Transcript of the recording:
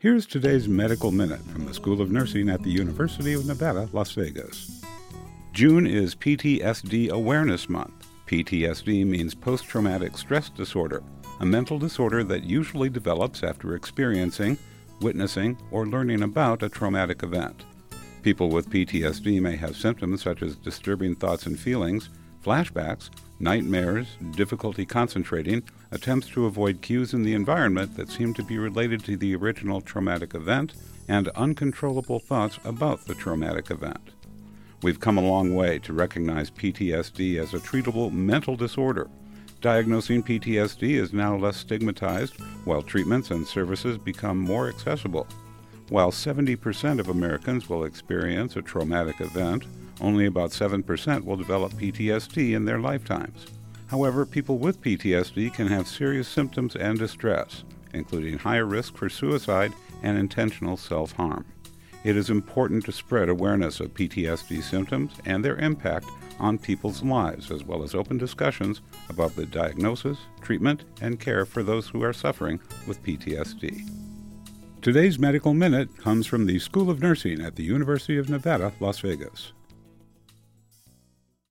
Here's today's Medical Minute from the School of Nursing at the University of Nevada, Las Vegas. June is PTSD Awareness Month. PTSD means post traumatic stress disorder, a mental disorder that usually develops after experiencing, witnessing, or learning about a traumatic event. People with PTSD may have symptoms such as disturbing thoughts and feelings, flashbacks, nightmares, difficulty concentrating, attempts to avoid cues in the environment that seem to be related to the original traumatic event, and uncontrollable thoughts about the traumatic event. We've come a long way to recognize PTSD as a treatable mental disorder. Diagnosing PTSD is now less stigmatized, while treatments and services become more accessible. While 70% of Americans will experience a traumatic event, only about 7% will develop PTSD in their lifetimes. However, people with PTSD can have serious symptoms and distress, including higher risk for suicide and intentional self harm. It is important to spread awareness of PTSD symptoms and their impact on people's lives, as well as open discussions about the diagnosis, treatment, and care for those who are suffering with PTSD. Today's Medical Minute comes from the School of Nursing at the University of Nevada, Las Vegas.